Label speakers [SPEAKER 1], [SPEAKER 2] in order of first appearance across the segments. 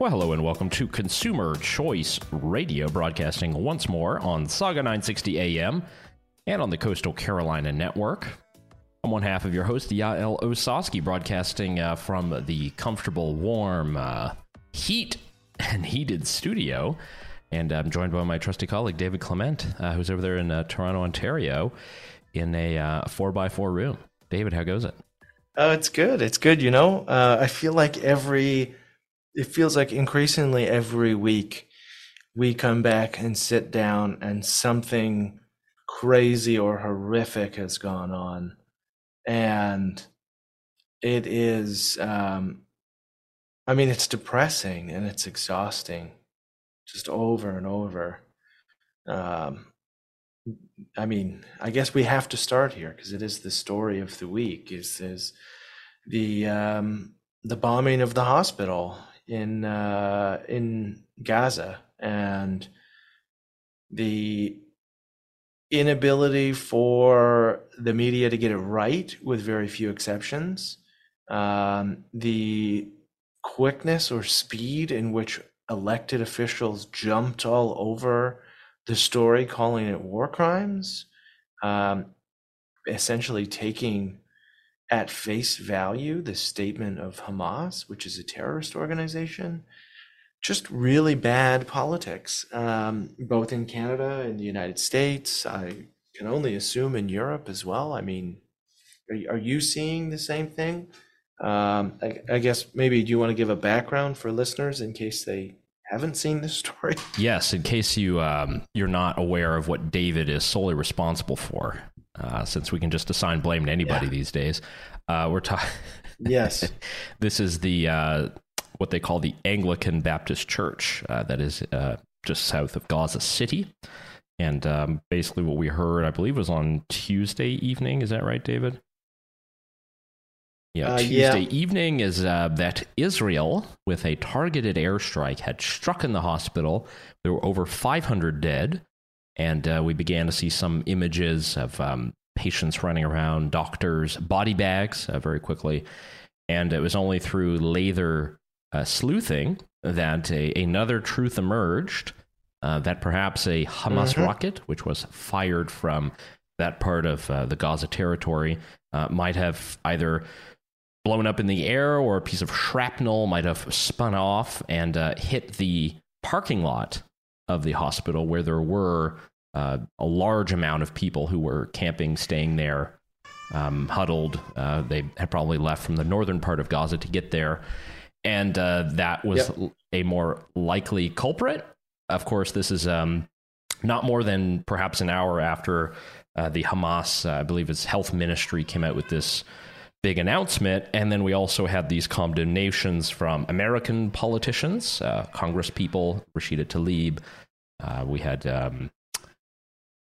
[SPEAKER 1] Well, hello and welcome to Consumer Choice Radio, broadcasting once more on Sauga 960 AM and on the Coastal Carolina Network. I'm one half of your host, Yael Ossowski, broadcasting uh, from the comfortable, warm, uh, heat and heated studio. And I'm joined by my trusty colleague, David Clement, uh, who's over there in uh, Toronto, Ontario, in a uh, 4x4 room. David, how goes it?
[SPEAKER 2] Oh, it's good. It's good. You know, uh, I feel like every, it feels like increasingly every week we come back and sit down and something crazy or horrific has gone on. And it is, um, I mean, it's depressing and it's exhausting just over and over. Um, I mean, I guess we have to start here because it is the story of the week. Is is the um, the bombing of the hospital in uh, in Gaza and the inability for the media to get it right, with very few exceptions. Um, the quickness or speed in which elected officials jumped all over the story, calling it war crimes, um, essentially taking at face value the statement of Hamas, which is a terrorist organization. Just really bad politics, um, both in Canada and the United States. I can only assume in Europe as well. I mean, are, are you seeing the same thing? Um, I, I guess maybe do you want to give a background for listeners in case they haven't seen this story?
[SPEAKER 1] Yes, in case you um, you're not aware of what David is solely responsible for, uh, since we can just assign blame to anybody
[SPEAKER 2] Yeah.
[SPEAKER 1] these days. Uh, we're talking.
[SPEAKER 2] Yes.
[SPEAKER 1] this is the uh, what they call the Anglican Baptist Church uh, that is uh, just south of Gaza City. And um, basically, what we heard, I believe, was on Tuesday evening. Is that right, David? Yeah,
[SPEAKER 2] Uh,
[SPEAKER 1] Tuesday
[SPEAKER 2] yeah.
[SPEAKER 1] evening is uh, that Israel, with a targeted airstrike, had struck in the hospital. There were over 500 dead, and uh, we began to see some images of um, patients running around, doctors, body bags uh, very quickly. And it was only through later uh, sleuthing that a, another truth emerged uh, that perhaps a Hamas
[SPEAKER 2] Mhm.
[SPEAKER 1] rocket, which was fired from that part of uh, the Gaza territory, uh, might have either blown up in the air or a piece of shrapnel might have spun off and uh, hit the parking lot of the hospital where there were uh, a large amount of people who were camping, staying there, um, huddled. Uh, they had probably left from the northern part of Gaza to get there. And uh, that was
[SPEAKER 2] Yep.
[SPEAKER 1] a more likely culprit. Of course, this is um, not more than perhaps an hour after uh, the Hamas, uh, I believe it's health ministry, came out with this big announcement. And then we also had these condemnations from American politicians, uh, Congress people, Rashida Tlaib. Uh, we had um,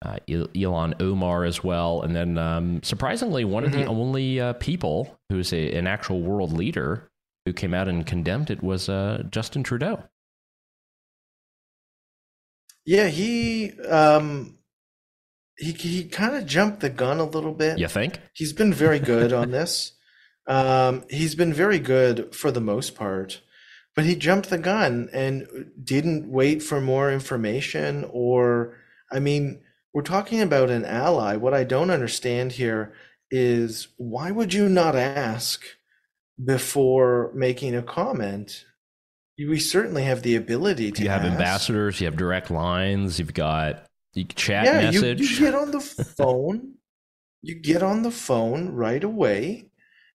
[SPEAKER 1] uh, Ilhan Omar as well. And then, um, surprisingly, one of the
[SPEAKER 2] Mhm.
[SPEAKER 1] only uh, people who's a, an actual world leader who came out and condemned it was uh, Justin Trudeau.
[SPEAKER 2] Yeah, he um he he kind of jumped the gun a little bit.
[SPEAKER 1] You think?
[SPEAKER 2] He's been very good on this. Um, he's been very good for the most part, but he jumped the gun and didn't wait for more information or, I mean, we're talking about an ally. What I don't understand here is why would you not ask before making a comment? We certainly have the ability to
[SPEAKER 1] You have
[SPEAKER 2] ask.
[SPEAKER 1] ambassadors, you have direct lines, you've got you chat
[SPEAKER 2] Yeah, you,
[SPEAKER 1] message.
[SPEAKER 2] you get on the phone, you get on the phone right away,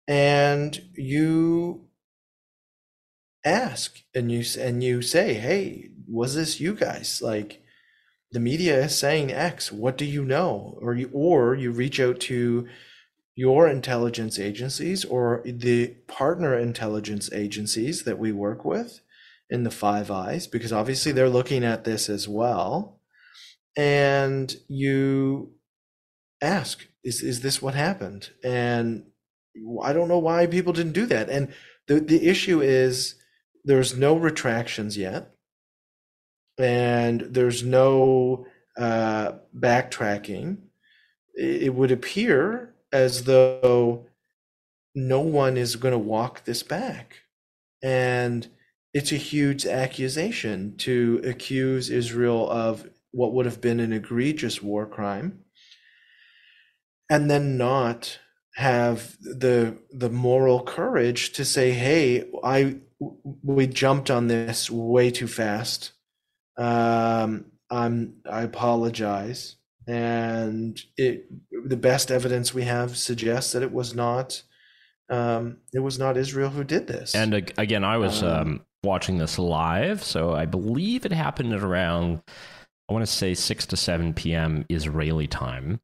[SPEAKER 2] and you ask and you and you say, "Hey, was this you guys?" Like the media is saying X, what do you know? Or you or you reach out to your intelligence agencies or the partner intelligence agencies that we work with in the Five Eyes, because obviously they're looking at this as well. And you ask is is this what happened? And i don't know why people didn't do that. And the the issue is there's no retractions yet and there's no uh backtracking it, would appear as though no one is going to walk this back. And it's a huge accusation to accuse Israel of what would have been an egregious war crime and then not have the the moral courage to say hey i we jumped on this way too fast um i'm i apologize and it the best evidence we have suggests that it was not um it was not israel who did this
[SPEAKER 1] And again, I was
[SPEAKER 2] Um,
[SPEAKER 1] um, watching this live, so I believe it happened at around, I want to say 6 to 7 p.m. Israeli time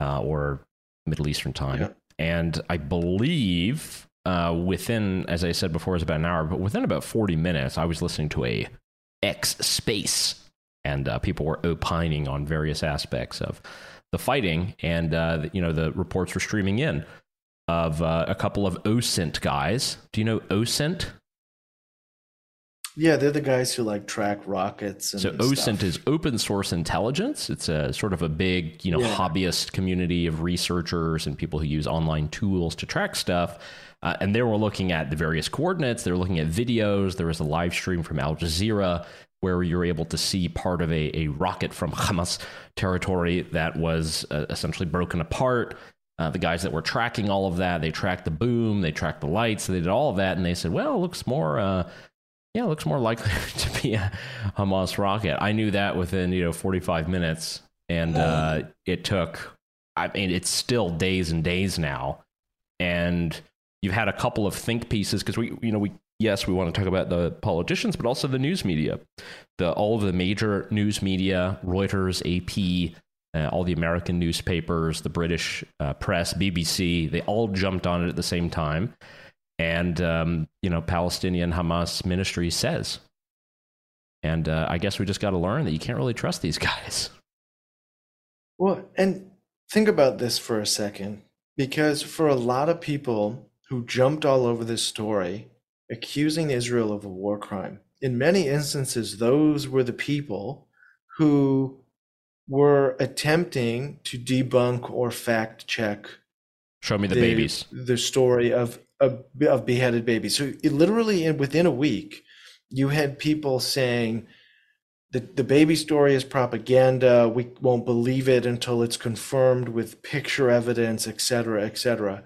[SPEAKER 1] uh, or Middle Eastern time.
[SPEAKER 2] Yeah.
[SPEAKER 1] And I believe uh, within, as I said before, it was about an hour, but within about 40 minutes, I was listening to a X space, and uh, people were opining on various aspects of the fighting, and uh, you know the reports were streaming in of uh, a couple of OSINT guys. Do you know OSINT?
[SPEAKER 2] Yeah they're the guys who like track rockets and
[SPEAKER 1] So
[SPEAKER 2] stuff.
[SPEAKER 1] OSINT is open source intelligence. It's a sort of a big, you know,
[SPEAKER 2] Yeah.
[SPEAKER 1] hobbyist community of researchers and people who use online tools to track stuff. Uh, and they were looking at the various coordinates. They were looking at videos. There was a live stream from Al Jazeera where you're able to see part of a, a rocket from Hamas territory that was uh, essentially broken apart. Uh, the guys that were tracking all of that, they tracked the boom, they tracked the lights, they did all of that, and they said, "Well, it looks more uh, yeah, it looks more likely to be a Hamas rocket. I knew that within you know 45 minutes, and uh, it took. I mean, it's still days and days now, and you've had a couple of think pieces because we, you know, we yes, we want to talk about the politicians, but also the news media, the all of the major news media, Reuters, AP. Uh, all the American newspapers, the British uh, press, BBC, they all jumped on it at the same time and um, you know Palestinian Hamas ministry says. And uh, I guess we just got to learn that you can't really trust these guys.
[SPEAKER 2] Well, and think about this for a second, because for a lot of people who jumped all over this story, accusing Israel of a war crime, in many instances, those were the people who were attempting to debunk or fact check
[SPEAKER 1] Show me the, babies.
[SPEAKER 2] the story of of, of beheaded babies. So it literally, in, within a week, you had people saying the the baby story is propaganda. We won't believe it until it's confirmed with picture evidence, et cetera, et cetera.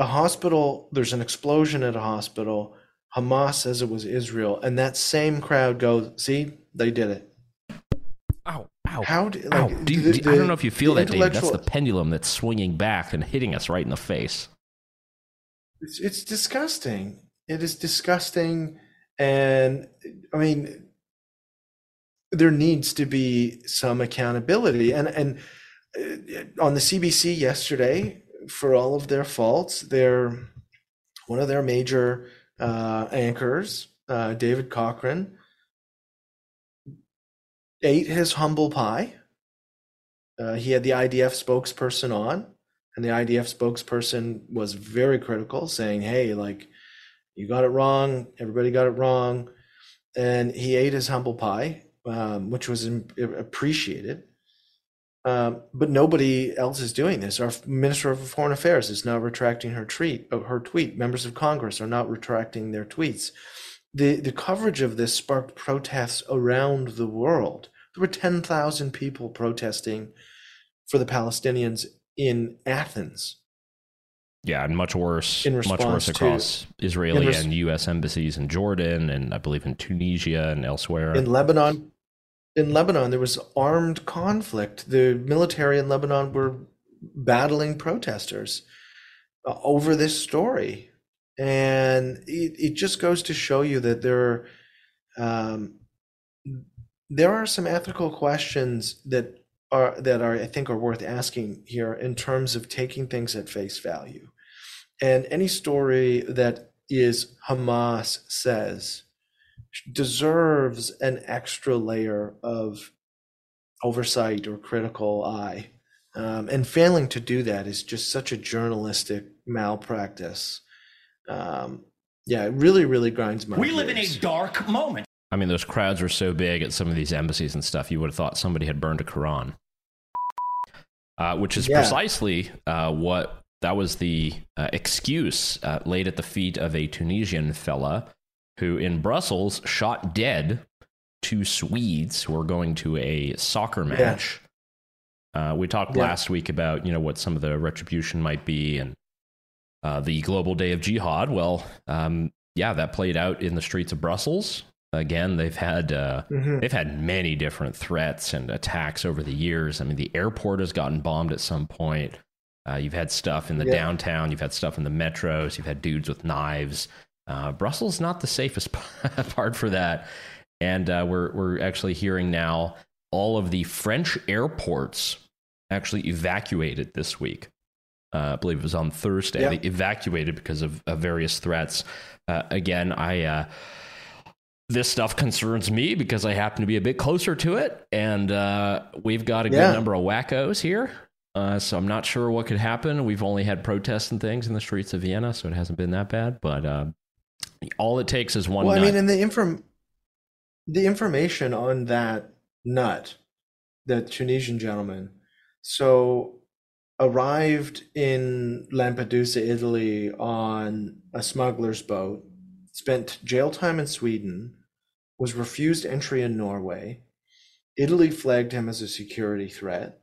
[SPEAKER 2] A hospital, there's an explosion at a hospital. Hamas says it was Israel, and that same crowd goes, "See, they did it."
[SPEAKER 1] Ow, ow.
[SPEAKER 2] How do,
[SPEAKER 1] Ow. Do you,
[SPEAKER 2] the-
[SPEAKER 1] do- I don't know if you feel that, Dave. That's the pendulum that's swinging back and hitting us right in the face.
[SPEAKER 2] It's, it's disgusting. It is disgusting. And I mean, there needs to be some accountability. And, and uh, on the CBC yesterday, for all of their faults, their, one of their major uh, anchors, uh, David Cochrane, ate his humble pie. Uh, he had the IDF spokesperson on, and the IDF spokesperson was very critical, saying, "Hey, like, you got it wrong. Everybody got it wrong." And he ate his humble pie, um, which was appreciated. Um, but nobody else is doing this. Our Minister of Foreign Affairs is now retracting her tweet. uh, Her tweet. Members of Congress are not retracting their tweets. The the coverage of this sparked protests around the world. There were ten thousand people protesting for the Palestinians in Athens.
[SPEAKER 1] Yeah, and much worse,
[SPEAKER 2] In
[SPEAKER 1] much worse
[SPEAKER 2] to-
[SPEAKER 1] across Israeli
[SPEAKER 2] res-
[SPEAKER 1] and U.S. embassies in Jordan and I believe in Tunisia and elsewhere.
[SPEAKER 2] In Lebanon, in Lebanon, there was armed conflict. The military in Lebanon were battling protesters uh, over this story, and it, it just goes to show you that there, um, there are some ethical questions that are that are I think are worth asking here in terms of taking things at face value, and any story that is Hamas says deserves an extra layer of oversight or critical eye. Um, and failing to do that is just such a journalistic malpractice. Um, yeah, it really, really grinds my
[SPEAKER 3] We live in a dark moment.
[SPEAKER 1] I mean, those crowds were so big at some of these embassies and stuff, you would have thought somebody had burned a Quran. Uh, which is
[SPEAKER 2] Yeah.
[SPEAKER 1] precisely uh, what that was the uh, excuse uh, laid at the feet of a Tunisian fella who in Brussels shot dead two Swedes who were going to a soccer match. Uh, we talked
[SPEAKER 2] Yeah.
[SPEAKER 1] last week about you know what some of the retribution might be and uh, the global day of jihad. Well, um, yeah, that played out in the streets of Brussels. Again, they've had uh,
[SPEAKER 2] Mhm.
[SPEAKER 1] they've had many different threats and attacks over the years. I mean, the airport has gotten bombed at some point. Uh, you've had stuff in the
[SPEAKER 2] Yeah.
[SPEAKER 1] downtown. You've had stuff in the metros. You've had dudes with knives. Uh, Brussels not the safest part for that. And uh, we're we're actually hearing now all of the French airports actually evacuated this week. Uh, I believe it was on Thursday.
[SPEAKER 2] Yeah.
[SPEAKER 1] They evacuated because of, of various threats. Uh, again, I uh, this stuff concerns me because I happen to be a bit closer to it, and uh, we've got a good number of wackos here. Uh, so I'm not sure what could happen. We've only had protests and things in the streets of Vienna, so it hasn't been that bad. But uh, all it takes is one.
[SPEAKER 2] Well, I mean, and the inform the information on that nut, the Tunisian gentleman, so arrived in Lampedusa, Italy, on a smuggler's boat, spent jail time in Sweden, was refused entry in Norway. Italy flagged him as a security threat.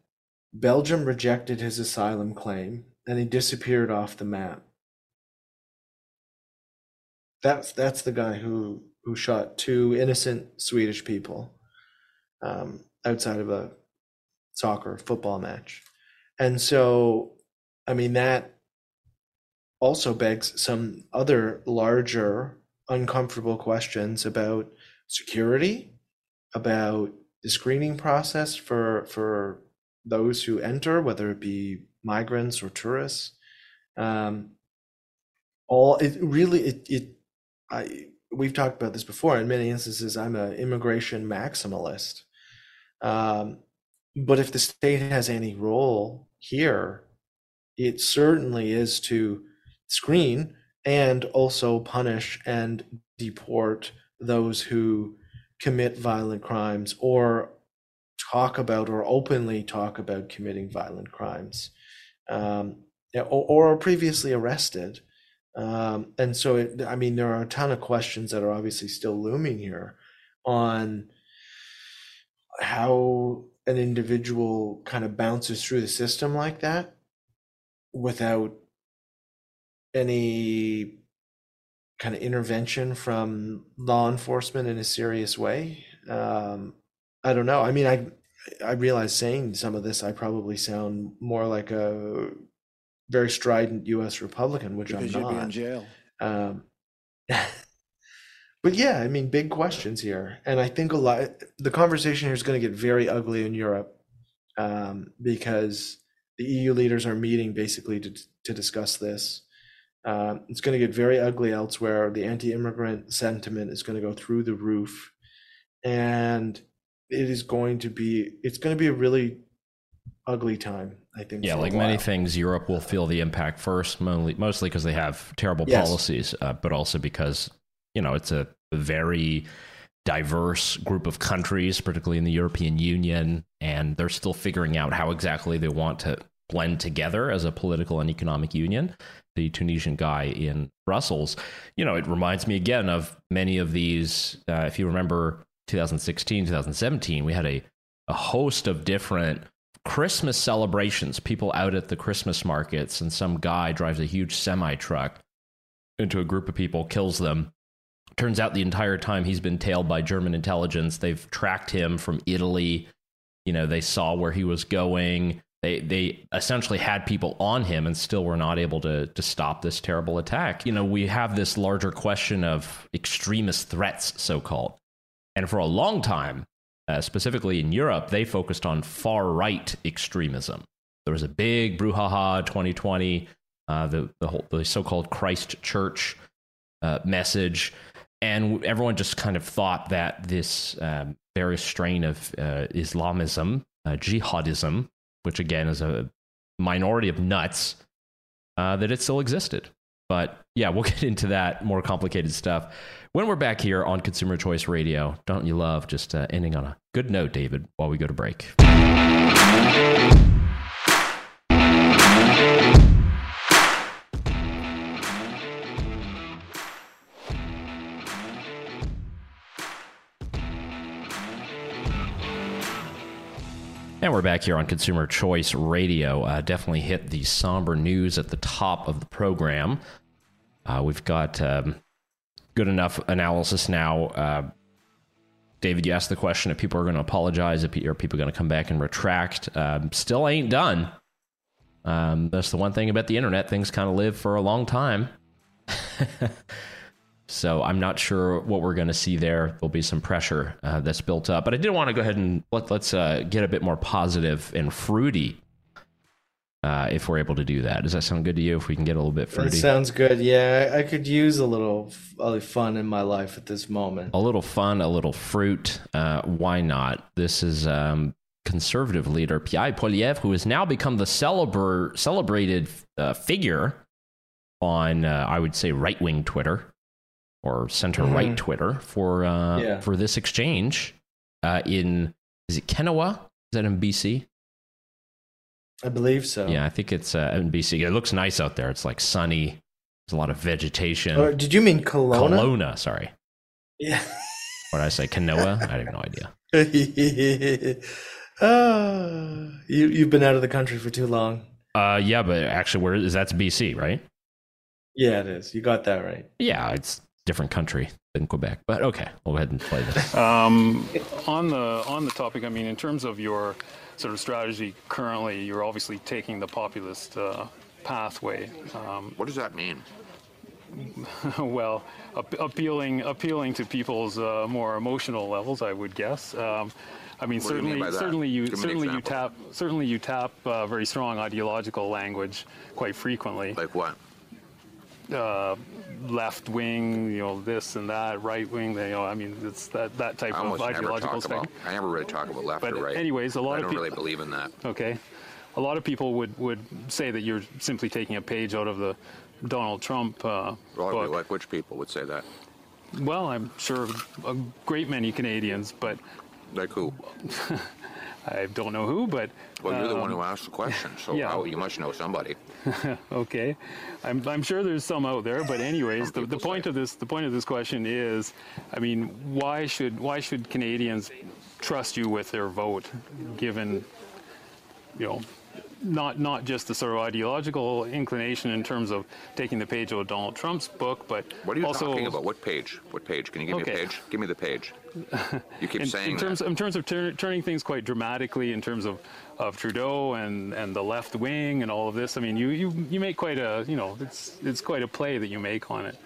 [SPEAKER 2] Belgium rejected his asylum claim, and he disappeared off the map. That's that's the guy who who shot two innocent Swedish people um, outside of a soccer football match, and so I mean that also begs some other larger uncomfortable questions about security, about the screening process for for those who enter, whether it be migrants or tourists. Um, all it really it it I we've talked about this before. In many instances, I'm an immigration maximalist. Um, but if the state has any role here, it certainly is to screen and also punish and deport those who commit violent crimes or talk about or openly talk about committing violent crimes um, or, or are previously arrested. Um, and so, it, I mean, there are a ton of questions that are obviously still looming here on how an individual kind of bounces through the system like that without any kind of intervention from law enforcement in a serious way. Um, I don't know. I mean, I I realize saying some of this, I probably sound more like a very strident U.S. Republican, which
[SPEAKER 3] because
[SPEAKER 2] I'm
[SPEAKER 3] you'd be in
[SPEAKER 2] not.
[SPEAKER 3] jail.
[SPEAKER 2] Um, but yeah, I mean, big questions here, and I think a lot. The conversation here is going to get very ugly in Europe um, because the EU leaders are meeting basically to to discuss this. Um, it's going to get very ugly elsewhere. The anti-immigrant sentiment is going to go through the roof, and it is going to be. It's going to be a really ugly time. I think.
[SPEAKER 1] Yeah, like many things, Europe will feel the impact first, mostly mostly because they have terrible
[SPEAKER 2] Yes.
[SPEAKER 1] policies, uh, but also because you know it's a very diverse group of countries, particularly in the European Union, and they're still figuring out how exactly they want to blend together as a political and economic union. The Tunisian guy in Brussels, you know, it reminds me again of many of these. Uh, if you remember 2016, 2017, we had a, a host of different Christmas celebrations, people out at the Christmas markets, and some guy drives a huge semi truck into a group of people, kills them. Turns out the entire time he's been tailed by German intelligence. They've tracked him from Italy. You know, they saw where he was going. They they essentially had people on him and still were not able to to stop this terrible attack. You know, we have this larger question of extremist threats, so called. And for a long time, uh, specifically in Europe, they focused on far right extremism. There was a big brouhaha 2020, uh, the the whole the so-called Christchurch uh, message, and everyone just kind of thought that this um, various strain of uh, Islamism, uh, jihadism, which again is a minority of nuts, uh, that it still existed. But yeah, we'll get into that more complicated stuff when we're back here on Consumer Choice Radio. Don't you love just uh, ending on a good note, David, while we go to break? And we're back here on Consumer Choice Radio. Uh, definitely hit the somber news at the top of the program. Uh, we've got um, good enough analysis now. Uh, David, you asked the question if people are going to apologize, if are people going to come back and retract. Um, still ain't done. Um, that's the one thing about the internet. Things kind of live for a long time. so I'm not sure what we're going to see there. There'll be some pressure uh, that's built up. But I did want to go ahead and let, us uh, get a bit more positive and fruity uh, if we're able to do that. Does that sound good to you? If we can get a little bit fruity,
[SPEAKER 2] that sounds good. Yeah, I could use a little, fun in my life at this moment.
[SPEAKER 1] A little fun, a little fruit. Uh, why not? This is um, conservative leader Pierre Poilievre, who has now become the celebra- celebrated uh, figure on, uh, I would say, right wing Twitter or center right mm. Twitter for uh, yeah. for this exchange uh, in is it Kenowa? Is that in BC?
[SPEAKER 2] I believe so.
[SPEAKER 1] Yeah, I think it's uh, in BC. It looks nice out there. It's like sunny. There's a lot of vegetation.
[SPEAKER 2] Or did you mean Kelowna?
[SPEAKER 1] Kelowna, sorry.
[SPEAKER 2] Yeah.
[SPEAKER 1] What did I say? Kenowa? I have no idea.
[SPEAKER 2] uh, you you've been out of the country for too long.
[SPEAKER 1] Uh, yeah, but actually, where is that's BC, right?
[SPEAKER 2] Yeah, it is. You got that right.
[SPEAKER 1] Yeah, it's different country than Quebec, but okay, we'll go ahead and play this.
[SPEAKER 3] Um, on the on the topic, I mean, in terms of your sort of strategy currently, you're obviously taking the populist uh, pathway.
[SPEAKER 4] Um, what does that mean?
[SPEAKER 3] well, appealing appealing to people's uh, more emotional levels, I would guess. Um, I mean,
[SPEAKER 4] what
[SPEAKER 3] certainly,
[SPEAKER 4] you mean
[SPEAKER 3] certainly you certainly you tap certainly you tap uh, very strong ideological language quite frequently.
[SPEAKER 4] Like what?
[SPEAKER 3] Uh, left wing, you know, this and that, right wing, you know, I mean, it's that, that type of ideological thing.
[SPEAKER 4] About, I never really talk about left
[SPEAKER 3] but
[SPEAKER 4] or right.
[SPEAKER 3] Anyways, a lot
[SPEAKER 4] I
[SPEAKER 3] of
[SPEAKER 4] don't
[SPEAKER 3] people
[SPEAKER 4] really believe in that.
[SPEAKER 3] Okay, a lot of people would would say that you're simply taking a page out of the Donald Trump uh, book.
[SPEAKER 4] Like which people would say that?
[SPEAKER 3] Well, I'm sure a great many Canadians, but
[SPEAKER 4] like who?
[SPEAKER 3] I don't know who, but
[SPEAKER 4] well, you're the one who um, asked the question, so yeah. you must know somebody.
[SPEAKER 3] okay, I'm, I'm sure there's some out there, but anyways, the, the point say. of this the point of this question is, I mean, why should why should Canadians trust you with their vote, given, you know, not not just the sort of ideological inclination in terms of taking the page of Donald Trump's book, but
[SPEAKER 4] what are you
[SPEAKER 3] also,
[SPEAKER 4] talking about? What page? What page? Can you give okay. me a page? Give me the page. You keep
[SPEAKER 3] in,
[SPEAKER 4] saying
[SPEAKER 3] in terms
[SPEAKER 4] that.
[SPEAKER 3] in terms of tur- turning things quite dramatically in terms of, of Trudeau and, and the left wing and all of this. I mean, you, you you make quite a you know it's it's quite a play that you make on it.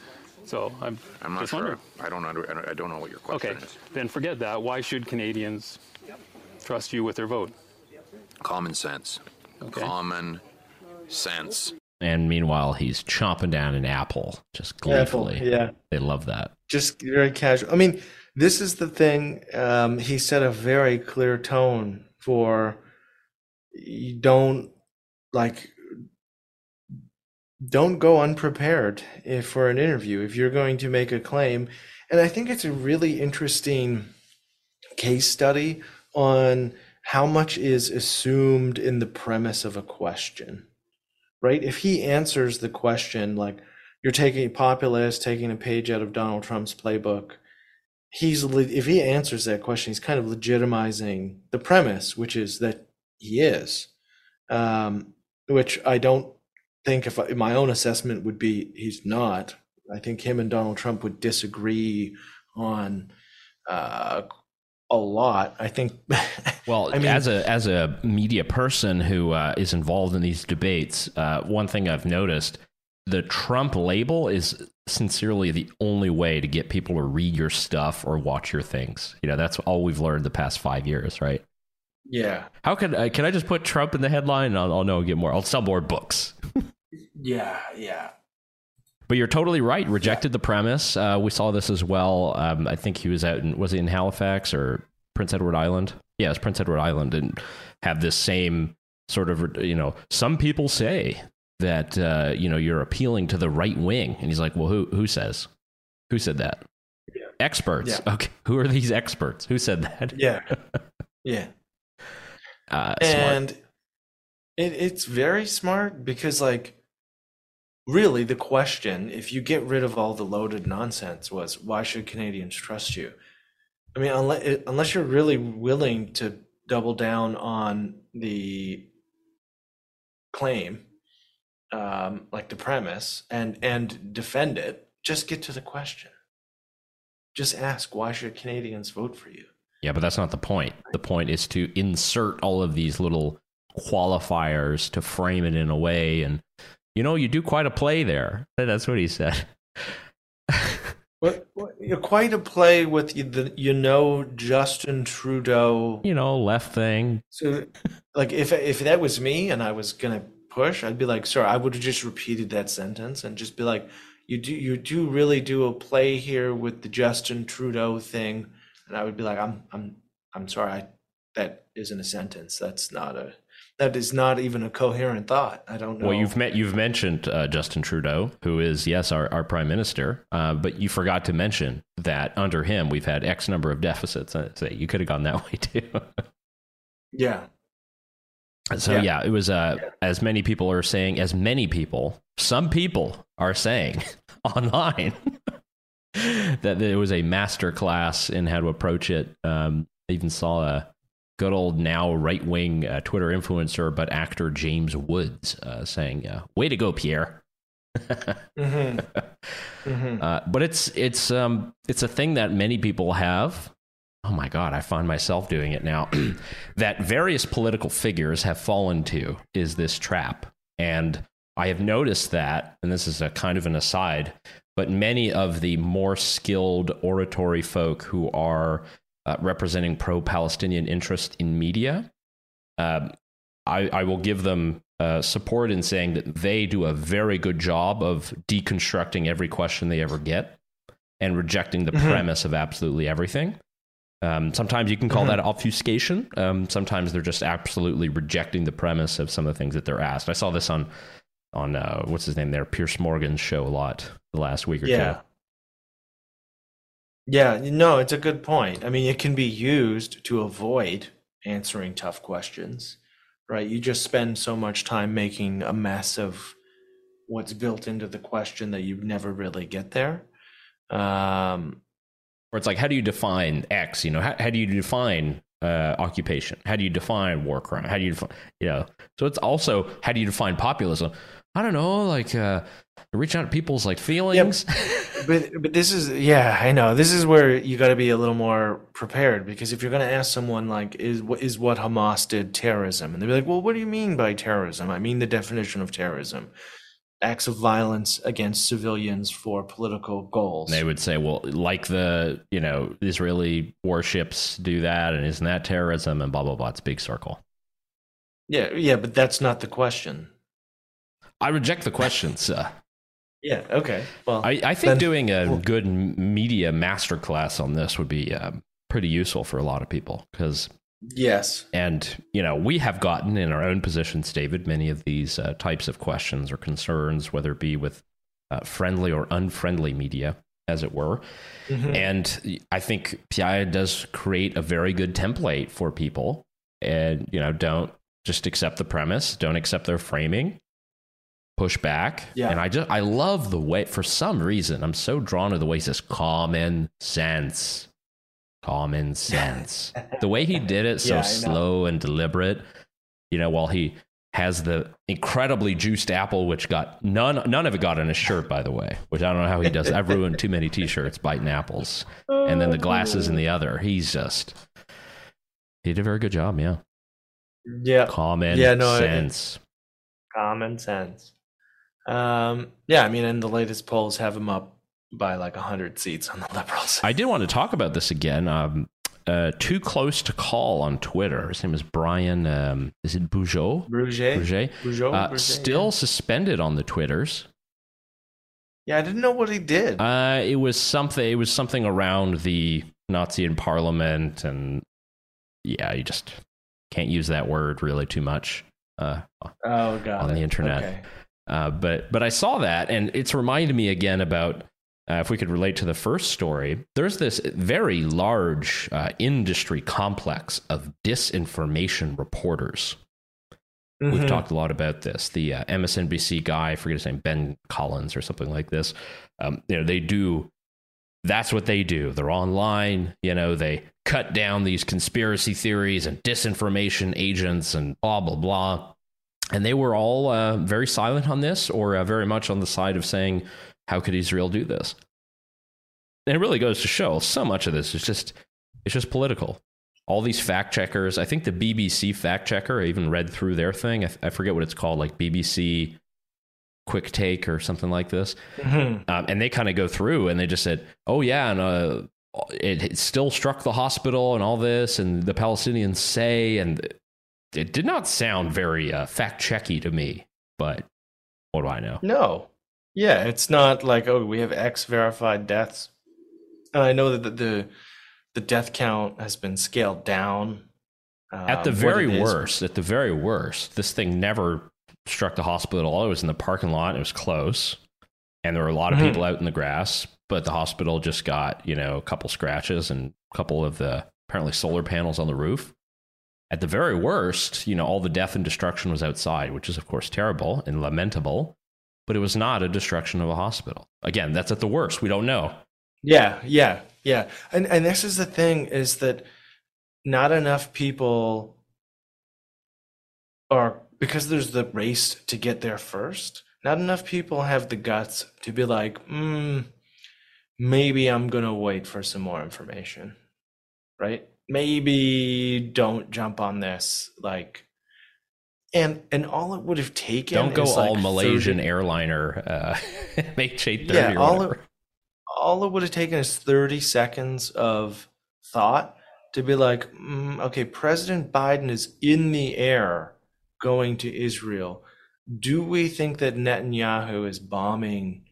[SPEAKER 3] So I'm
[SPEAKER 4] I'm not
[SPEAKER 3] just
[SPEAKER 4] sure.
[SPEAKER 3] Wondering.
[SPEAKER 4] I don't under, I don't know what your question is.
[SPEAKER 3] okay.
[SPEAKER 4] is.
[SPEAKER 3] Then forget that. Why should Canadians trust you with their vote?
[SPEAKER 4] Common sense. Okay. Common sense.
[SPEAKER 1] And meanwhile, he's chomping down an apple just gleefully.
[SPEAKER 2] Apple, yeah.
[SPEAKER 1] They love that.
[SPEAKER 2] Just very casual. I mean, this is the thing. Um, he set a very clear tone for you don't like don't go unprepared if for an interview if you're going to make a claim and i think it's a really interesting case study on how much is assumed in the premise of a question, right? If he answers the question like you're taking populist, taking a page out of Donald Trump's playbook, he's if he answers that question, he's kind of legitimizing the premise, which is that he is, um, which I don't think if I, my own assessment would be he's not. I think him and Donald Trump would disagree on uh, a lot. I think.
[SPEAKER 1] well, I mean, as a as a media person who uh, is involved in these debates, uh, one thing I've noticed: the Trump label is sincerely the only way to get people to read your stuff or watch your things. You know, that's all we've learned the past five years, right?
[SPEAKER 2] Yeah.
[SPEAKER 1] How can I, can I just put Trump in the headline? I'll, I'll know get more. I'll sell more books.
[SPEAKER 2] yeah, yeah.
[SPEAKER 1] But you're totally right. Rejected the premise. Uh, we saw this as well. Um, I think he was out in was he in Halifax or Prince Edward Island? Yeah, it's Prince Edward Island, and have this same sort of you know. Some people say that uh, you know you're appealing to the right wing, and he's like, well, who who says? Who said that? Yeah. Experts. Yeah. Okay, who are these experts? Who said that?
[SPEAKER 2] Yeah, yeah. Uh, and it, it's very smart because like really the question if you get rid of all the loaded nonsense was why should canadians trust you i mean unless, unless you're really willing to double down on the claim, um, like the premise, and and defend it. Just get to the question. Just ask why should Canadians vote for you?
[SPEAKER 1] Yeah, but that's not the point. The point is to insert all of these little qualifiers to frame it in a way and you know, you do quite a play there. That's what he said.
[SPEAKER 2] What, what, you're quite a play with the, you know Justin Trudeau.
[SPEAKER 1] You know, left thing.
[SPEAKER 2] So, like, if if that was me and I was gonna push, I'd be like, "Sir, I would have just repeated that sentence and just be like, you do you do really do a play here with the Justin Trudeau thing?" And I would be like, "I'm I'm I'm sorry, I, that isn't a sentence. That's not a that is not even a coherent thought. I don't know.
[SPEAKER 1] Well, you've met you've mentioned uh, Justin Trudeau, who is yes our, our prime minister, uh, but you forgot to mention that under him we've had X number of deficits. So you could have gone that way too.
[SPEAKER 2] yeah.
[SPEAKER 1] So yeah, yeah it was uh, yeah. as many people are saying, as many people, some people are saying online that there was a master class in how to approach it. Um, I even saw a good old now right wing uh, Twitter influencer, but actor James Woods uh, saying, uh, "Way to go, Pierre." mm-hmm. Mm-hmm. Uh, but it's it's um it's a thing that many people have. Oh my God, I find myself doing it now. that various political figures have fallen to is this trap, and I have noticed that, and this is a kind of an aside, but many of the more skilled oratory folk who are uh, representing pro Palestinian interest in media. Uh, I, I, will give them uh, support in saying that they do a very good job of deconstructing every question they ever get and rejecting the mm-hmm. premise of absolutely everything. Um, sometimes you can call mm-hmm. that obfuscation. Um, sometimes they're just absolutely rejecting the premise of some of the things that they're asked. I saw this on on uh, what's his name there, Piers Morgan's show a lot the last week or yeah. two.
[SPEAKER 2] Yeah, no, it's a good point. I mean, it can be used to avoid answering tough questions, right? You just spend so much time making a mess of what's built into the question that you never really get there. Um,
[SPEAKER 1] or it's like, how do you define X? You know, how, how do you define uh, occupation? How do you define war crime? How do you define, you know? So it's also, how do you define populism? I don't know, like uh, reach out to people's like feelings.
[SPEAKER 2] Yep. but but this is yeah, I know. This is where you got to be a little more prepared because if you're going to ask someone like is what is what Hamas did terrorism, and they'll be like, well, what do you mean by terrorism? I mean the definition of terrorism. Acts of violence against civilians for political goals.
[SPEAKER 1] They would say, well, like the, you know, Israeli warships do that, and isn't that terrorism? And blah, blah, blah. It's a big circle.
[SPEAKER 2] Yeah, yeah, but that's not the question.
[SPEAKER 1] I reject the question, sir.
[SPEAKER 2] yeah. Okay. Well,
[SPEAKER 1] I, I think then, doing a good media masterclass on this would be um, pretty useful for a lot of people because.
[SPEAKER 2] Yes.
[SPEAKER 1] And, you know, we have gotten in our own positions, David, many of these uh, types of questions or concerns, whether it be with uh, friendly or unfriendly media, as it were. Mm-hmm. And I think Piaget does create a very good template for people. And, you know, don't just accept the premise, don't accept their framing, push back. Yeah. And I just I love the way for some reason I'm so drawn to the way he says common sense. Common sense. the way he did it so yeah, slow and deliberate, you know, while he has the incredibly juiced apple, which got none none of it got in his shirt, by the way, which I don't know how he does. I've ruined too many t-shirts biting apples. And then the glasses in the other. He's just he did a very good job, yeah.
[SPEAKER 2] Yeah.
[SPEAKER 1] Common yeah, no, sense.
[SPEAKER 2] Common sense. Um, yeah, I mean, and the latest polls have him up by like 100 seats on the Liberals.
[SPEAKER 1] I did want to talk about this again. Um, uh, too close to call on Twitter. His name is Brian. Um, is it Bougeault?
[SPEAKER 2] Bruget.
[SPEAKER 1] Bruget. Bougeault, uh, still yeah. suspended on the Twitters.
[SPEAKER 2] Yeah, I didn't know what he did.
[SPEAKER 1] Uh, it was something. It was something around the Nazi in Parliament, and yeah, you just can't use that word really too much. Uh,
[SPEAKER 2] oh, God.
[SPEAKER 1] On
[SPEAKER 2] it.
[SPEAKER 1] the internet.
[SPEAKER 2] Okay.
[SPEAKER 1] Uh, but but I saw that, and it's reminded me again about uh, if we could relate to the first story. There's this very large uh, industry complex of disinformation reporters. Mm-hmm. We've talked a lot about this. The uh, MSNBC guy, I forget his name, Ben Collins or something like this. Um, you know, they do that's what they do. They're online, you know, they cut down these conspiracy theories and disinformation agents and blah, blah, blah. And they were all uh, very silent on this or uh, very much on the side of saying, how could Israel do this? And it really goes to show so much of this is just, it's just political. All these fact checkers, I think the BBC fact checker, I even read through their thing. I forget what it's called, like BBC quick take or something like this.
[SPEAKER 2] Mm-hmm.
[SPEAKER 1] Um, and they kind of go through and they just said, oh, yeah, and uh, it, it still struck the hospital and all this, and the Palestinians say, and it did not sound very uh, fact checky to me, but what do I know?
[SPEAKER 2] No. Yeah, it's not like oh we have X verified deaths. And I know that the the, the death count has been scaled down.
[SPEAKER 1] At the very worst, at the very worst, this thing never struck the hospital. It was in the parking lot. It was close, and there were a lot of
[SPEAKER 2] Mhm.
[SPEAKER 1] people out in the grass. But the hospital just got you know a couple scratches and a couple of the apparently solar panels on the roof. At the very worst, you know, all the death and destruction was outside, which is of course terrible and lamentable. But it was not a destruction of a hospital. Again, that's at the worst. We don't know.
[SPEAKER 2] Yeah, yeah, yeah. And and this is the thing is that not enough people are because there's the race to get there first. Not enough people have the guts to be like, mm, maybe I'm gonna wait for some more information, right? Maybe don't jump on this, like, and and all it would have taken.
[SPEAKER 1] Don't go
[SPEAKER 2] is
[SPEAKER 1] all
[SPEAKER 2] like
[SPEAKER 1] Malaysian
[SPEAKER 2] 30
[SPEAKER 1] airliner uh, MH830
[SPEAKER 2] Yeah, all it, all it would have taken is 30 seconds of thought to be like, mm, okay, President Biden is in the air going to Israel. Do we think that Netanyahu is bombing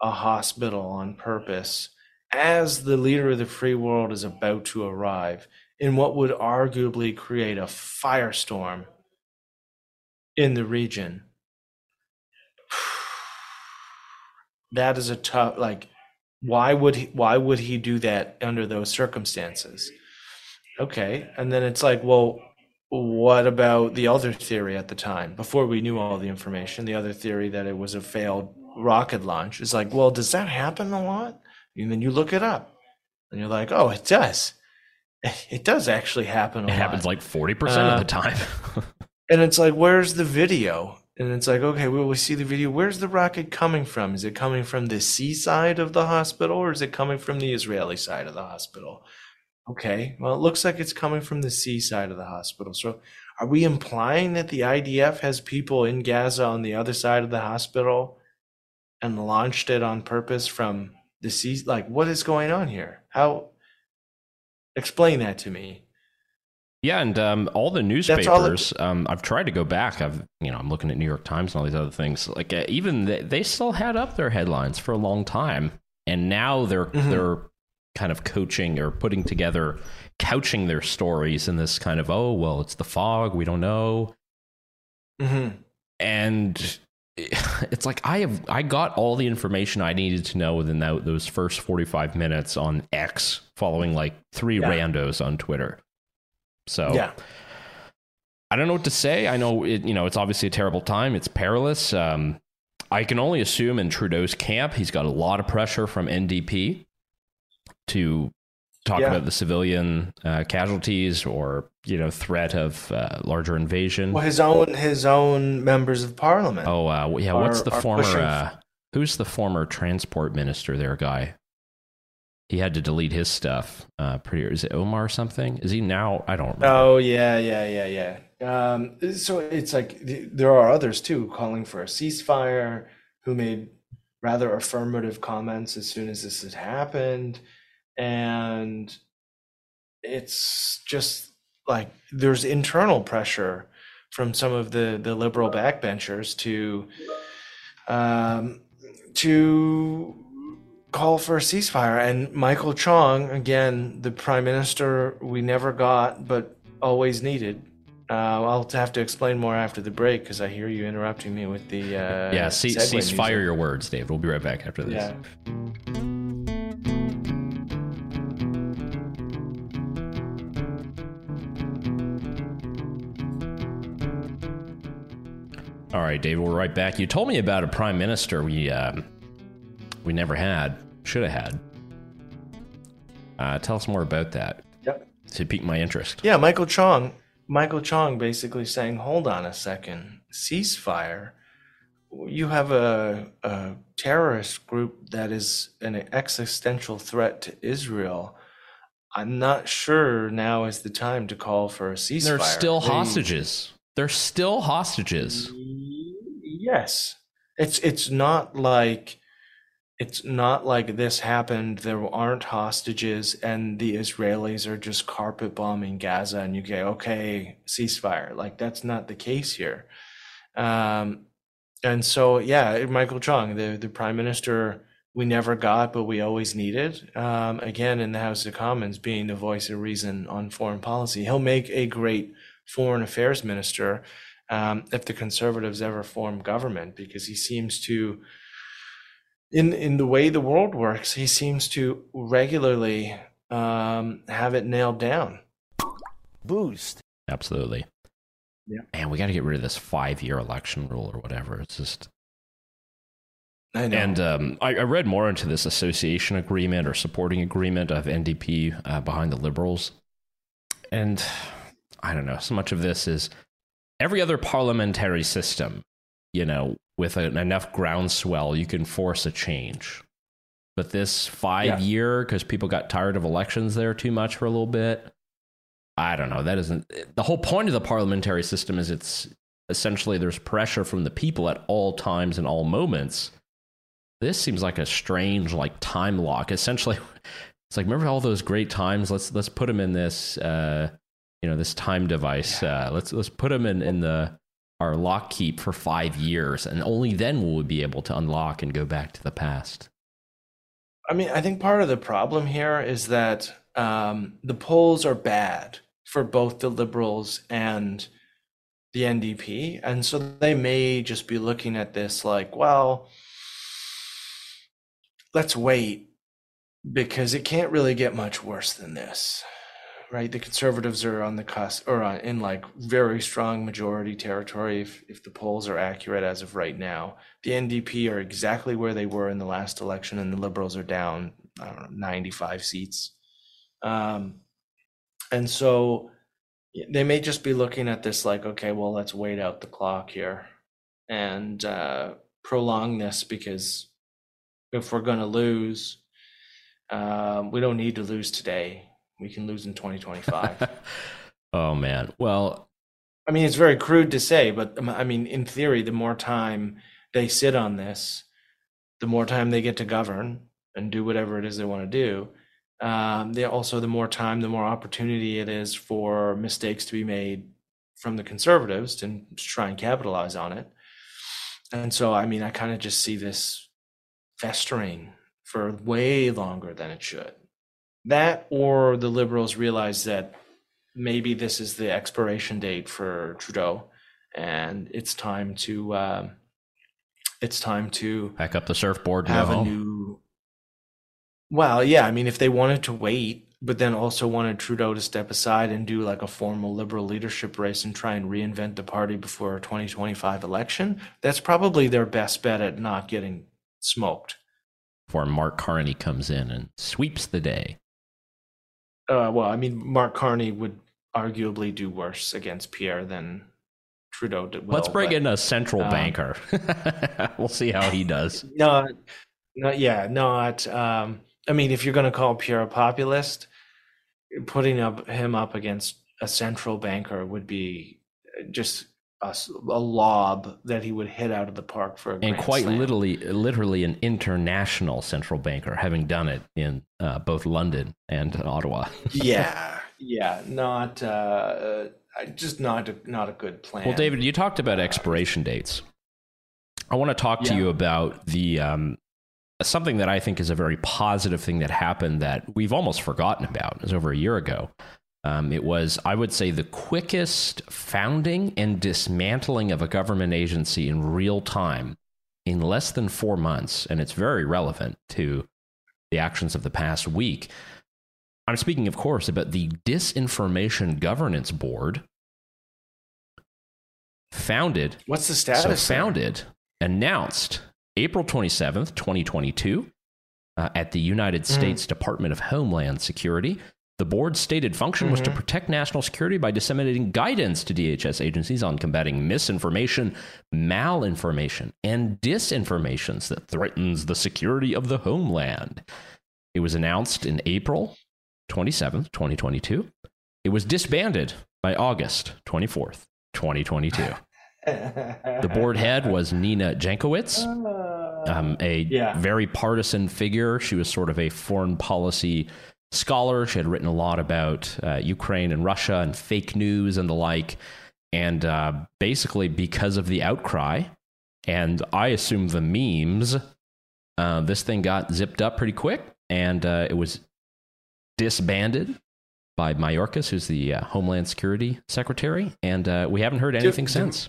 [SPEAKER 2] a hospital on purpose as the leader of the free world is about to arrive in what would arguably create a firestorm in the region? that is a tough like why would he why would he do that under those circumstances? Okay and then it's like well what about the other theory at the time? Before we knew all the information the other theory that it was a failed rocket launch is like well does that happen a lot? And then you look it up and you're like oh it does. It does actually happen a
[SPEAKER 1] It
[SPEAKER 2] lot.
[SPEAKER 1] happens like 40%
[SPEAKER 2] Uh,
[SPEAKER 1] of the time.
[SPEAKER 2] and it's like, where's the video? And it's like, okay, well, we see the video. Where's the rocket coming from? Is it coming from the seaside of the hospital or is it coming from the Israeli side of the hospital? Okay, well, it looks like it's coming from the seaside of the hospital. So are we implying that the IDF has people in Gaza on the other side of the hospital and launched it on purpose from the sea? Like, what is going on here? How? Explain that to me.
[SPEAKER 1] Yeah, and um, all the
[SPEAKER 2] all
[SPEAKER 1] newspapers, um, I've tried to go back. I've, you know, I'm looking at New York Times and all these other things. Like uh, even they, they still had up their headlines for a long time, and now they're
[SPEAKER 2] Mhm.
[SPEAKER 1] they're kind of coaching or putting together, couching their stories in this kind of oh well, it's the fog, we don't know,
[SPEAKER 2] Mm-hmm.
[SPEAKER 1] and it's like I have I got all the information I needed to know within that, those first 45 minutes on X following like three
[SPEAKER 2] Yeah.
[SPEAKER 1] randos on Twitter. So
[SPEAKER 2] Yeah.
[SPEAKER 1] I don't know what to say. I know it, you know it's obviously a terrible time. It's perilous. Um, I can only assume in Trudeau's camp, he's got a lot of pressure from NDP to talk
[SPEAKER 2] Yeah.
[SPEAKER 1] about the civilian uh, casualties or you know threat of uh, larger invasion.
[SPEAKER 2] Well, his own his own members of parliament.
[SPEAKER 1] Oh, uh, yeah. What's
[SPEAKER 2] are-
[SPEAKER 1] the former? Uh, who's the former transport minister? There, guy. He had to delete his stuff. Uh, pretty. Is it Omar or something? Is he now? I don't remember.
[SPEAKER 2] Oh yeah, yeah, yeah, yeah. Um, so it's like th- there are others too calling for a ceasefire who made rather affirmative comments as soon as this had happened, and it's just like there's internal pressure from some of the the liberal backbenchers to um, to call for a ceasefire. And Michael Chong, again, the prime minister we never got but always needed. Uh, I'll have to explain more after the break because I hear you interrupting me with the uh,
[SPEAKER 1] yeah. See,
[SPEAKER 2] segue
[SPEAKER 1] cease
[SPEAKER 2] music.
[SPEAKER 1] fire your words, Dave. We'll be right back after this.
[SPEAKER 2] Yeah.
[SPEAKER 1] All right, Dave. We're right back. You told me about a prime minister we um, we never had. Should have had. Uh, tell us more about that.
[SPEAKER 2] Yep.
[SPEAKER 1] To pique my interest.
[SPEAKER 2] Yeah, Michael Chong. Michael Chong basically saying, "Hold on a second, ceasefire. You have a, a terrorist group that is an existential threat to Israel. I'm not sure now is the time to call for a ceasefire.
[SPEAKER 1] They're still
[SPEAKER 2] They-
[SPEAKER 1] hostages. They're still hostages.
[SPEAKER 2] Yes. It's it's not like it's not like this happened. There aren't hostages, and the Israelis are just carpet bombing Gaza, and you go, okay, ceasefire. Like that's not the case here. Um, and so, yeah, Michael Chong, the the prime minister, we never got, but we always needed. Um, again, in the House of Commons, being the voice of reason on foreign policy, he'll make a great foreign affairs minister um, if the conservatives ever form government, because he seems to, in in the way the world works, he seems to regularly um, have it nailed down.
[SPEAKER 5] Boost.
[SPEAKER 1] Absolutely.
[SPEAKER 2] Yeah.
[SPEAKER 1] Man, we got to get rid of this five-year election rule or whatever. It's just
[SPEAKER 2] I know.
[SPEAKER 1] And um, I, I read more into this association agreement or supporting agreement of NDP uh, behind the Liberals. And I don't know, so much of this is every other parliamentary system, you know, with an, enough groundswell, you can force a change. But this five
[SPEAKER 2] Yeah.
[SPEAKER 1] year, because people got tired of elections there too much for a little bit, I don't know. That isn't the whole point of the parliamentary system. Is it's essentially there's pressure from the people at all times and all moments. This seems like a strange like time lock. Essentially, it's like remember all those great times. Let's let's put them in this uh, you know this time device. Uh, let's let's put them in in the our lock keep for five years, and only then will we be able to unlock and go back to the past.
[SPEAKER 2] I mean, I think part of the problem here is that um, the polls are bad for both the Liberals and the NDP. And so they may just be looking at this like, well, let's wait because it can't really get much worse than this. Right? The conservatives are on the cusp or on, in like very strong majority territory if, if the polls are accurate as of right now the NDP are exactly where they were in the last election, and the Liberals are down, I don't know, 95 seats. Um, and so they may just be looking at this like, okay, well, let's wait out the clock here and uh, prolong this because if we're going to lose, um, we don't need to lose today. We can lose in 2025.
[SPEAKER 1] oh man. Well,
[SPEAKER 2] I mean, it's very crude to say, but um, I mean, in theory, the more time they sit on this, the more time they get to govern and do whatever it is they want to do. Um, they also, the more time, the more opportunity it is for mistakes to be made from the conservatives to try and capitalize on it. And so, I mean, I kind of just see this festering for way longer than it should. That, or the liberals realize that maybe this is the expiration date for Trudeau, and it's time to um, it's time to
[SPEAKER 1] pack up the surfboard.
[SPEAKER 2] have a new. Well, yeah, I mean, if they wanted to wait, but then also wanted Trudeau to step aside and do like a formal liberal leadership race and try and reinvent the party before a 2025 election, that's probably their best bet at not getting smoked.
[SPEAKER 1] before Mark Carney comes in and sweeps the day.
[SPEAKER 2] Uh, well, I mean, Mark Carney would arguably do worse against Pierre than Trudeau did.
[SPEAKER 1] Let's bring
[SPEAKER 2] but-
[SPEAKER 1] in a central
[SPEAKER 2] um,
[SPEAKER 1] banker. we'll see how he does.
[SPEAKER 2] not not yeah not um i mean if you're going to call pierre a populist putting up him up against a central banker would be just a, a lob that he would hit out of the park for a
[SPEAKER 1] And quite
[SPEAKER 2] slam.
[SPEAKER 1] literally, literally an international central banker, having done it in uh, both London and Ottawa.
[SPEAKER 2] yeah yeah not uh uh, just not a, not a good plan
[SPEAKER 1] Well, David, you talked about expiration dates. I want to talk to you about the um, something that I think is a very positive thing that happened that we've almost forgotten about. It was over a year ago. Um, it was, I would say, the quickest founding and dismantling of a government agency in real time in less than four months, and it's very relevant to the actions of the past week. I'm speaking, of course, about the Disinformation Governance Board, founded
[SPEAKER 2] what's the
[SPEAKER 1] so
[SPEAKER 2] status there?
[SPEAKER 1] founded, announced April 27th, 2022. uh, at the United States Department of Homeland Security. The board's stated function was to protect national security by disseminating guidance to DHS agencies on combating misinformation, malinformation, and disinformations that threatens the security of the homeland. It was announced in April 27th, 2022. It was disbanded by August 24th, 2022. the board head was Nina Jankowicz, um, a
[SPEAKER 2] Yeah.
[SPEAKER 1] very partisan figure. She was sort of a foreign policy scholar. She had written a lot about uh, Ukraine and Russia and fake news and the like. And uh, basically, because of the outcry, and I assume the memes, uh, this thing got zipped up pretty quick, and uh, it was disbanded by Mayorkas, who's the uh, Homeland Security Secretary, and uh, we haven't heard anything since.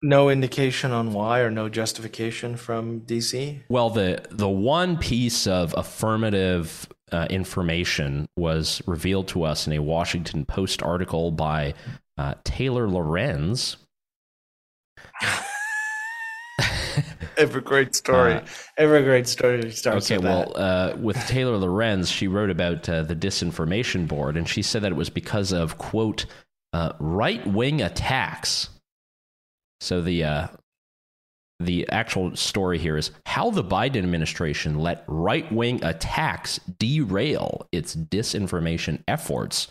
[SPEAKER 2] No indication on why or no justification from DC.
[SPEAKER 1] Well, the the one piece of affirmative uh, information was revealed to us in a Washington Post article by uh, Taylor Lorenz.
[SPEAKER 2] Every great story.
[SPEAKER 1] Uh,
[SPEAKER 2] Every great story starts
[SPEAKER 1] Okay,
[SPEAKER 2] with
[SPEAKER 1] well, uh, with Taylor Lorenz, she wrote about uh, the disinformation board, and she said that it was because of quote uh, right wing attacks. So the uh, the actual story here is how the Biden administration let right wing attacks derail its disinformation efforts.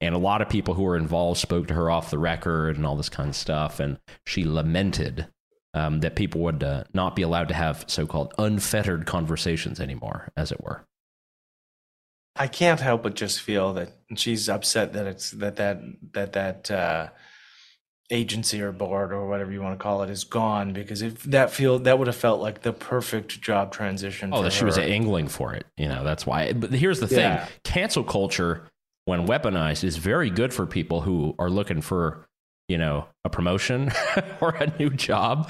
[SPEAKER 1] And a lot of people who were involved spoke to her off the record and all this kind of stuff. And she lamented um, that people would uh, not be allowed to have so called unfettered conversations anymore, as it were.
[SPEAKER 2] I can't help but just feel that she's upset that it's that that that that uh, agency or board or whatever you want to call it is gone because if that feel that would have felt like the perfect job transition.
[SPEAKER 1] Oh,
[SPEAKER 2] for
[SPEAKER 1] that she was angling for it. You know, that's why. But here's the thing
[SPEAKER 2] Yeah.
[SPEAKER 1] cancel culture, when weaponized, is very good for people who are looking for, you know, a promotion or a new job.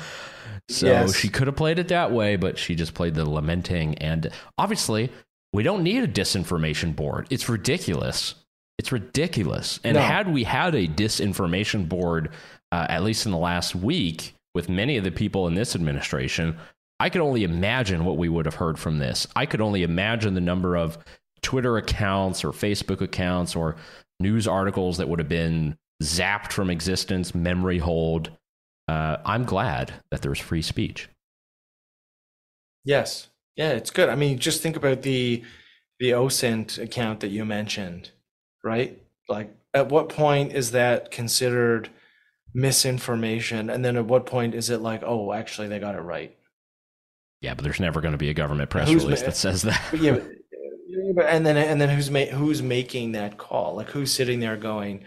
[SPEAKER 1] So
[SPEAKER 2] Yes.
[SPEAKER 1] she could have played it that way, but she just played the lamenting. And obviously, we don't need a disinformation board. It's ridiculous. It's ridiculous. And
[SPEAKER 2] No.
[SPEAKER 1] had we had a disinformation board, uh, at least in the last week, with many of the people in this administration, I could only imagine what we would have heard from this. I could only imagine the number of Twitter accounts or Facebook accounts or news articles that would have been zapped from existence, memory hold. Uh, I'm glad that there's free speech.
[SPEAKER 2] Yes. Yeah, it's good. I mean, just think about the the OSINT account that you mentioned, right? Like at what point is that considered misinformation? And then at what point is it like, oh, actually they got it right?
[SPEAKER 1] Yeah, but there's never going to be a government press
[SPEAKER 2] Who's
[SPEAKER 1] release
[SPEAKER 2] ma-
[SPEAKER 1] that says that.
[SPEAKER 2] Yeah, but, but and then and then who's ma- who's making that call? Like who's sitting there going,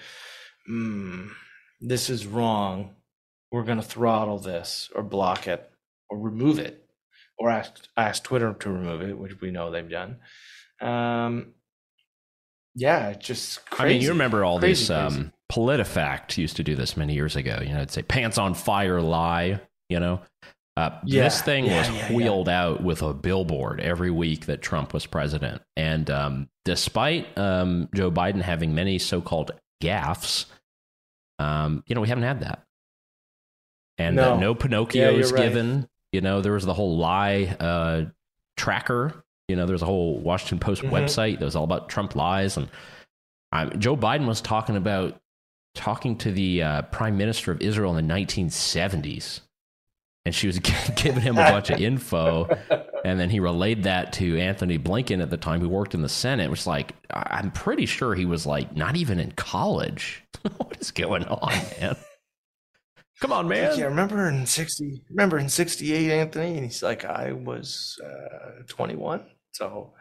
[SPEAKER 2] hmm, this is wrong. We're gonna throttle this or block it or remove it or ask ask Twitter to remove it, which we know they've done. Um, yeah, just crazy.
[SPEAKER 1] I mean, you remember all
[SPEAKER 2] Crazy,
[SPEAKER 1] these
[SPEAKER 2] crazy.
[SPEAKER 1] um, PolitiFact used to do this many years ago. You know, it'd say "pants on fire" lie. You know, uh,
[SPEAKER 2] Yeah,
[SPEAKER 1] this thing
[SPEAKER 2] yeah,
[SPEAKER 1] was
[SPEAKER 2] yeah,
[SPEAKER 1] wheeled out with a billboard every week that Trump was president, and um, despite um, Joe Biden having many so-called gaffes, um, you know, we haven't had that, and uh,
[SPEAKER 2] No.
[SPEAKER 1] no Pinocchios
[SPEAKER 2] you're right.
[SPEAKER 1] given. You know, there was the whole lie uh, tracker. You know, there's a whole Washington Post
[SPEAKER 2] Mhm.
[SPEAKER 1] website that was all about Trump lies, and um, Joe Biden was talking about talking to the uh, Prime Minister of Israel in the 1970s, and she was giving him a bunch of info, and then he relayed that to Antony Blinken at the time, who worked in the Senate. It was like I- I'm pretty sure he was like not even in college. what is going on, man? Come on, man.
[SPEAKER 2] Yeah, remember in sixty? Remember in sixty-eight, Antony? And he's like, I was uh, twenty-one, so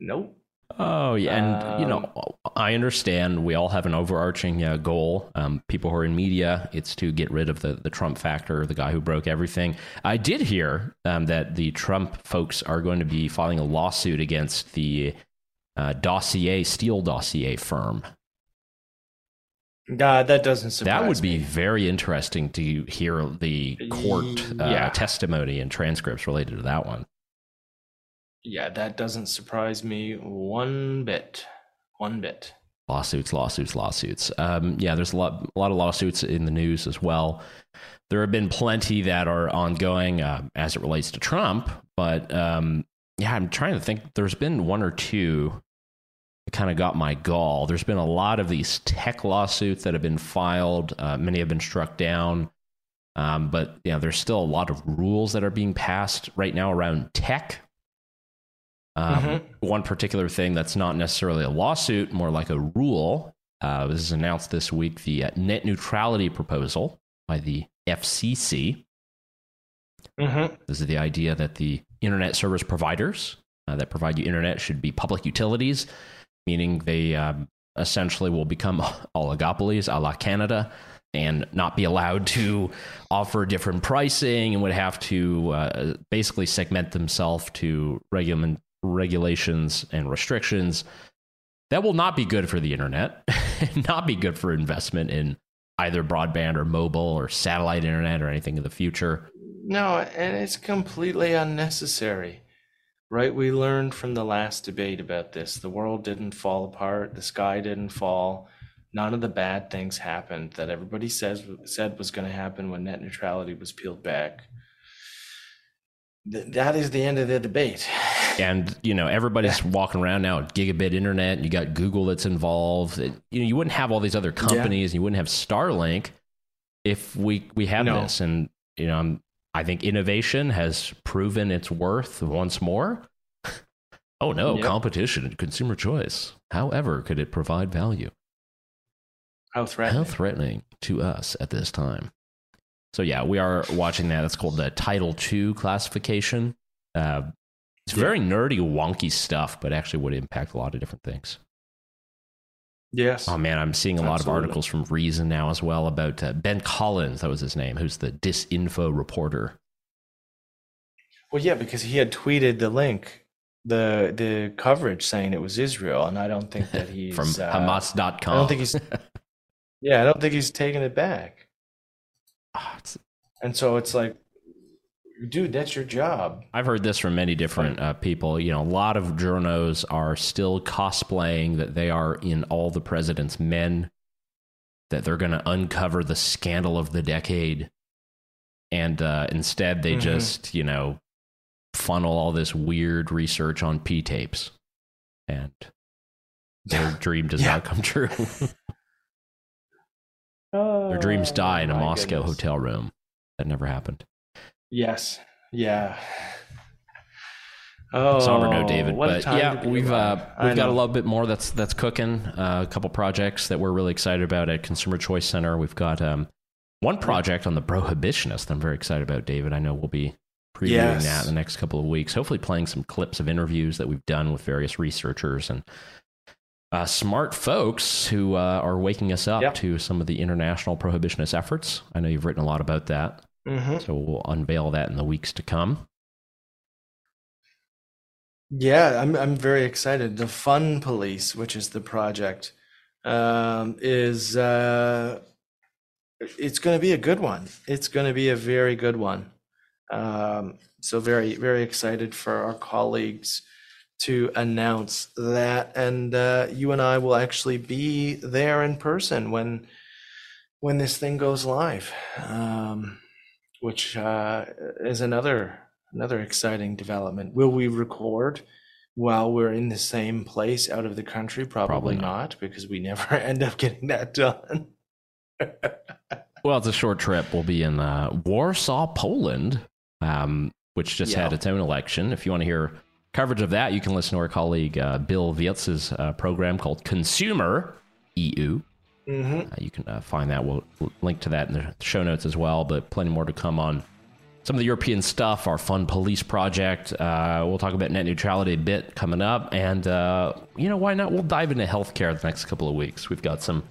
[SPEAKER 2] nope.
[SPEAKER 1] Oh yeah, and you
[SPEAKER 2] Um,
[SPEAKER 1] know, I understand we all have an overarching uh, goal. Um, people who are in media, it's to get rid of the the Trump factor, the guy who broke everything. I did hear um, that the Trump folks are going to be filing a lawsuit against the uh, dossier Steele dossier firm.
[SPEAKER 2] God, that doesn't surprise
[SPEAKER 1] That would be
[SPEAKER 2] me.
[SPEAKER 1] very interesting to hear the court uh,
[SPEAKER 2] Yeah.
[SPEAKER 1] testimony and transcripts related to that one.
[SPEAKER 2] Yeah, that doesn't surprise me one bit. One bit.
[SPEAKER 1] lawsuits, lawsuits, lawsuits. Um, yeah, there's a lot, a lot of lawsuits in the news as well. There have been plenty that are ongoing uh, as it relates to Trump, but um, yeah, I'm trying to think. There's been one or two that kind of got my gall. There's been a lot of these tech lawsuits that have been filed. Uh, many have been struck down. Um, but you know, there's still a lot of rules that are being passed right now around tech. Um,
[SPEAKER 2] Mm-hmm.
[SPEAKER 1] One particular thing that's not necessarily a lawsuit, more like a rule, uh, is announced this week the uh, net neutrality proposal by the FCC.
[SPEAKER 2] Mm-hmm.
[SPEAKER 1] This is the idea that the internet service providers uh, that provide you internet should be public utilities, meaning they um, essentially will become oligopolies a la Canada and not be allowed to offer different pricing and would have to uh, basically segment themselves to regula- regulations and restrictions. That will not be good for the internet, not be good for investment in either broadband or mobile or satellite internet or anything in the future.
[SPEAKER 2] No, and it's completely unnecessary. Right? We learned from the last debate about this. The world didn't fall apart, the sky didn't fall. None of the bad things happened that everybody says said was going to happen when net neutrality was peeled back. Th- that is the end of the debate.
[SPEAKER 1] and you know everybody's walking around now at gigabit internet and you got google that's involved It- you know you wouldn't have all these other companies you wouldn't have starlink if we we had
[SPEAKER 2] No.
[SPEAKER 1] this and you know I'm, i think innovation has proven its worth once more oh no
[SPEAKER 2] Yep.
[SPEAKER 1] competition and consumer choice however could it provide value
[SPEAKER 2] How threatening.
[SPEAKER 1] how threatening to us at this time. So yeah, we are watching that. That's called the Title II classification. Uh, it's very nerdy, wonky stuff, but actually would impact a lot of different things.
[SPEAKER 2] Yes.
[SPEAKER 1] Oh man, I'm seeing a lot
[SPEAKER 2] Absolutely.
[SPEAKER 1] of articles from Reason now as well about uh, Ben Collins. That was his name. Who's the disinfo reporter?
[SPEAKER 2] Well, yeah, because he had tweeted the link, the the coverage saying it was Israel, and I don't think that he's
[SPEAKER 1] from
[SPEAKER 2] uh,
[SPEAKER 1] Hamas.com.
[SPEAKER 2] I don't think he's. Yeah, I don't think he's taking it back.
[SPEAKER 1] Ah, it's-
[SPEAKER 2] And so it's like, dude, that's your job.
[SPEAKER 1] I've heard this from many different uh, people. You know, a lot of journos are still cosplaying that they are in all the president's men, that they're going to uncover the scandal of the decade. And uh, instead, they
[SPEAKER 2] Mhm.
[SPEAKER 1] just, you know, funnel all this weird research on P tapes. And their dream does
[SPEAKER 2] Yeah.
[SPEAKER 1] not come true. their dreams die in a
[SPEAKER 2] Oh,
[SPEAKER 1] Moscow
[SPEAKER 2] goodness.
[SPEAKER 1] hotel room. That never happened.
[SPEAKER 2] Yes. Yeah. Oh,
[SPEAKER 1] somber note, David.
[SPEAKER 2] what a
[SPEAKER 1] But yeah, we've uh, we've got a little bit more that's that's cooking. Uh, a couple projects that we're really excited about at Consumer Choice Center. We've got um, one project on the prohibitionist. I'm very excited about, David. I know we'll be previewing
[SPEAKER 2] Yes.
[SPEAKER 1] that in the next couple of weeks. Hopefully, playing some clips of interviews that we've done with various researchers and uh, smart folks who uh, are waking us up
[SPEAKER 2] Yep.
[SPEAKER 1] to some of the international prohibitionist efforts. I know you've written a lot about that,
[SPEAKER 2] Mhm.
[SPEAKER 1] so we'll unveil that in the weeks to come.
[SPEAKER 2] Yeah, I'm I'm very excited. The Fun Police, which is the project, um, is uh, it's going to be a good one. It's going to be a very good one. Um, so very very excited for our colleagues to announce that, and uh, you and I will actually be there in person when when this thing goes live, um, which uh, is another another exciting development. Will we record while we're in the same place out of the country? Probably,
[SPEAKER 1] Probably not.
[SPEAKER 2] not. because we never end up getting that done.
[SPEAKER 1] Well, it's a short trip. We'll be in uh, Warsaw, Poland, um, which just had its own election. If you want to hear coverage of that, you can listen to our colleague uh, Bill Wirtz's uh, program called Consumer EU.
[SPEAKER 2] hmm
[SPEAKER 1] Uh, you can uh, find that. We'll, we'll link to that in the show notes as well, but plenty more to come on some of the European stuff, our fun police project. Uh, we'll talk about net neutrality a bit coming up. And, uh, you know, why not? We'll dive into healthcare the next couple of weeks. We've got some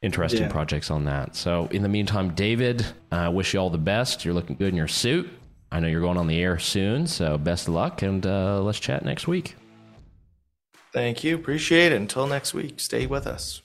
[SPEAKER 1] interesting
[SPEAKER 2] Yeah.
[SPEAKER 1] projects on that. So, in the meantime, David, uh, wish you all the best. You're looking good in your suit. I know you're going on the air soon, so best of luck, and uh, let's chat next week.
[SPEAKER 2] Thank you. Appreciate it. Until next week, stay with us.